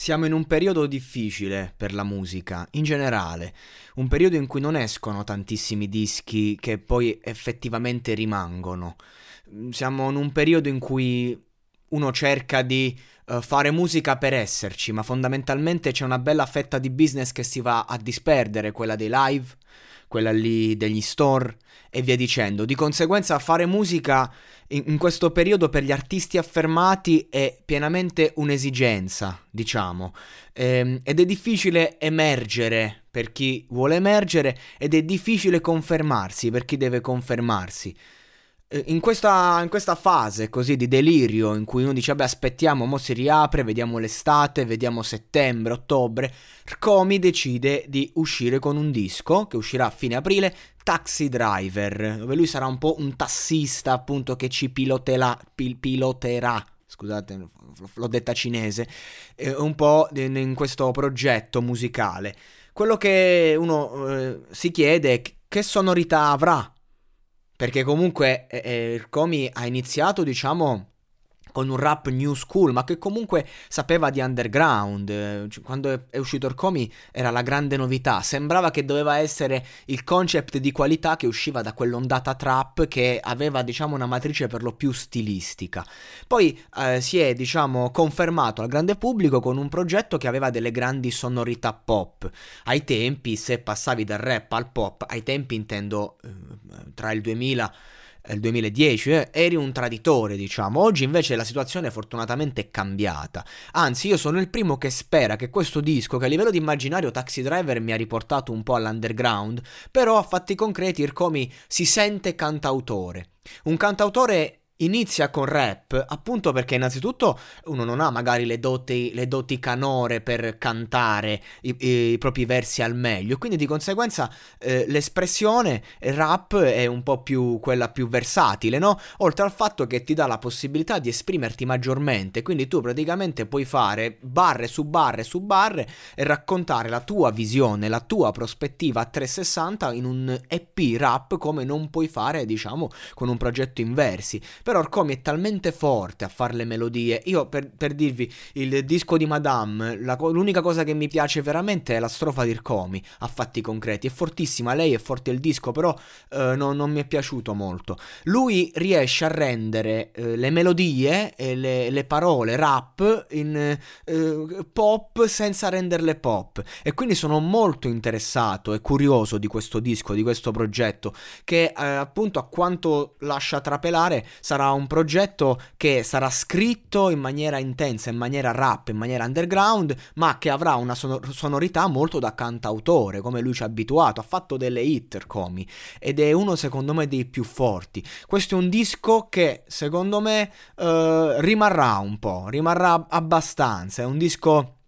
Siamo in un periodo difficile per la musica, in generale, un periodo in cui non escono tantissimi dischi che poi effettivamente rimangono. Siamo in un periodo in cui uno cerca di uh, fare musica per esserci, ma fondamentalmente c'è una bella fetta di business che si va a disperdere, quella dei live, quella lì degli store e via dicendo. Di conseguenza fare musica in, in questo periodo per gli artisti affermati è pienamente un'esigenza, diciamo, ehm, ed è difficile emergere per chi vuole emergere ed è difficile confermarsi per chi deve confermarsi. Eh, in questa, in questa, fase così di delirio in cui uno dice vabbè aspettiamo, mo si riapre, vediamo l'estate, vediamo settembre, ottobre, Rcomi decide di uscire con un disco che uscirà a fine aprile, Taxi Driver, dove lui sarà un po' un tassista appunto che ci pilotela, pil- piloterà scusate, l'ho detta cinese, eh, un po' in questo progetto musicale. Quello che uno eh, si chiede è che sonorità avrà perché comunque eh, eh Comi ha iniziato, diciamo, con un rap new school, ma che comunque sapeva di underground. Cioè, quando è uscito Orcomi era la grande novità. Sembrava che doveva essere il concept di qualità che usciva da quell'ondata trap che aveva, diciamo, una matrice per lo più stilistica. Poi eh, si è, diciamo, confermato al grande pubblico con un progetto che aveva delle grandi sonorità pop. Ai tempi, se passavi dal rap al pop, ai tempi intendo eh, tra il 2000 il 2010, eh, eri un traditore, diciamo. Oggi invece la situazione fortunatamente è cambiata. Anzi, io sono il primo che spera che questo disco, che a livello di immaginario Taxi Driver mi ha riportato un po' all'underground, però a fatti concreti Ircomi si sente cantautore. Un cantautore inizia con rap, appunto perché innanzitutto uno non ha magari le doti, le doti canore per cantare i, i, propri versi al meglio, quindi di conseguenza eh, l'espressione rap è un po' più quella più versatile, no? Oltre al fatto che ti dà la possibilità di esprimerti maggiormente, quindi tu praticamente puoi fare barre su barre su barre e raccontare la tua visione, la tua prospettiva a 360 in un EP rap come non puoi fare, diciamo, con un progetto in versi. Però Orcomi è talmente forte a fare le melodie. Io, per, per dirvi, il disco di Madame, la, l'unica cosa che mi piace veramente è la strofa di Orcomi, a fatti concreti. È fortissima, lei è forte il disco, però eh, no, non mi è piaciuto molto. Lui riesce a rendere eh, le melodie e le, le, parole rap in eh, pop senza renderle pop. E quindi sono molto interessato e curioso di questo disco, di questo progetto, che eh, appunto a quanto lascia trapelare sarà sarà un progetto che sarà scritto in maniera intensa, in maniera rap, in maniera underground, ma che avrà una sonor- sonorità molto da cantautore, come lui ci ha abituato. Ha fatto delle hit Comi ed è uno secondo me dei più forti. Questo è un disco che secondo me eh, rimarrà un po', rimarrà abbastanza. È un disco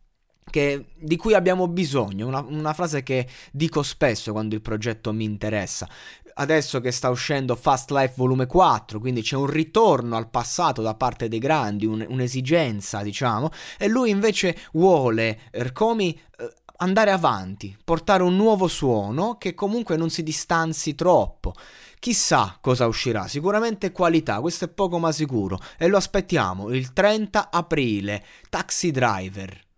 che, di cui abbiamo bisogno, una, una, frase che dico spesso quando il progetto mi interessa adesso che sta uscendo Fast Life Volume 4, quindi c'è un ritorno al passato da parte dei grandi, un, un'esigenza, diciamo, e lui invece vuole, Ercomi, eh, andare avanti, portare un nuovo suono che comunque non si distanzi troppo. Chissà cosa uscirà, sicuramente qualità, questo è poco ma sicuro, e lo aspettiamo il 30 aprile, Taxi Driver.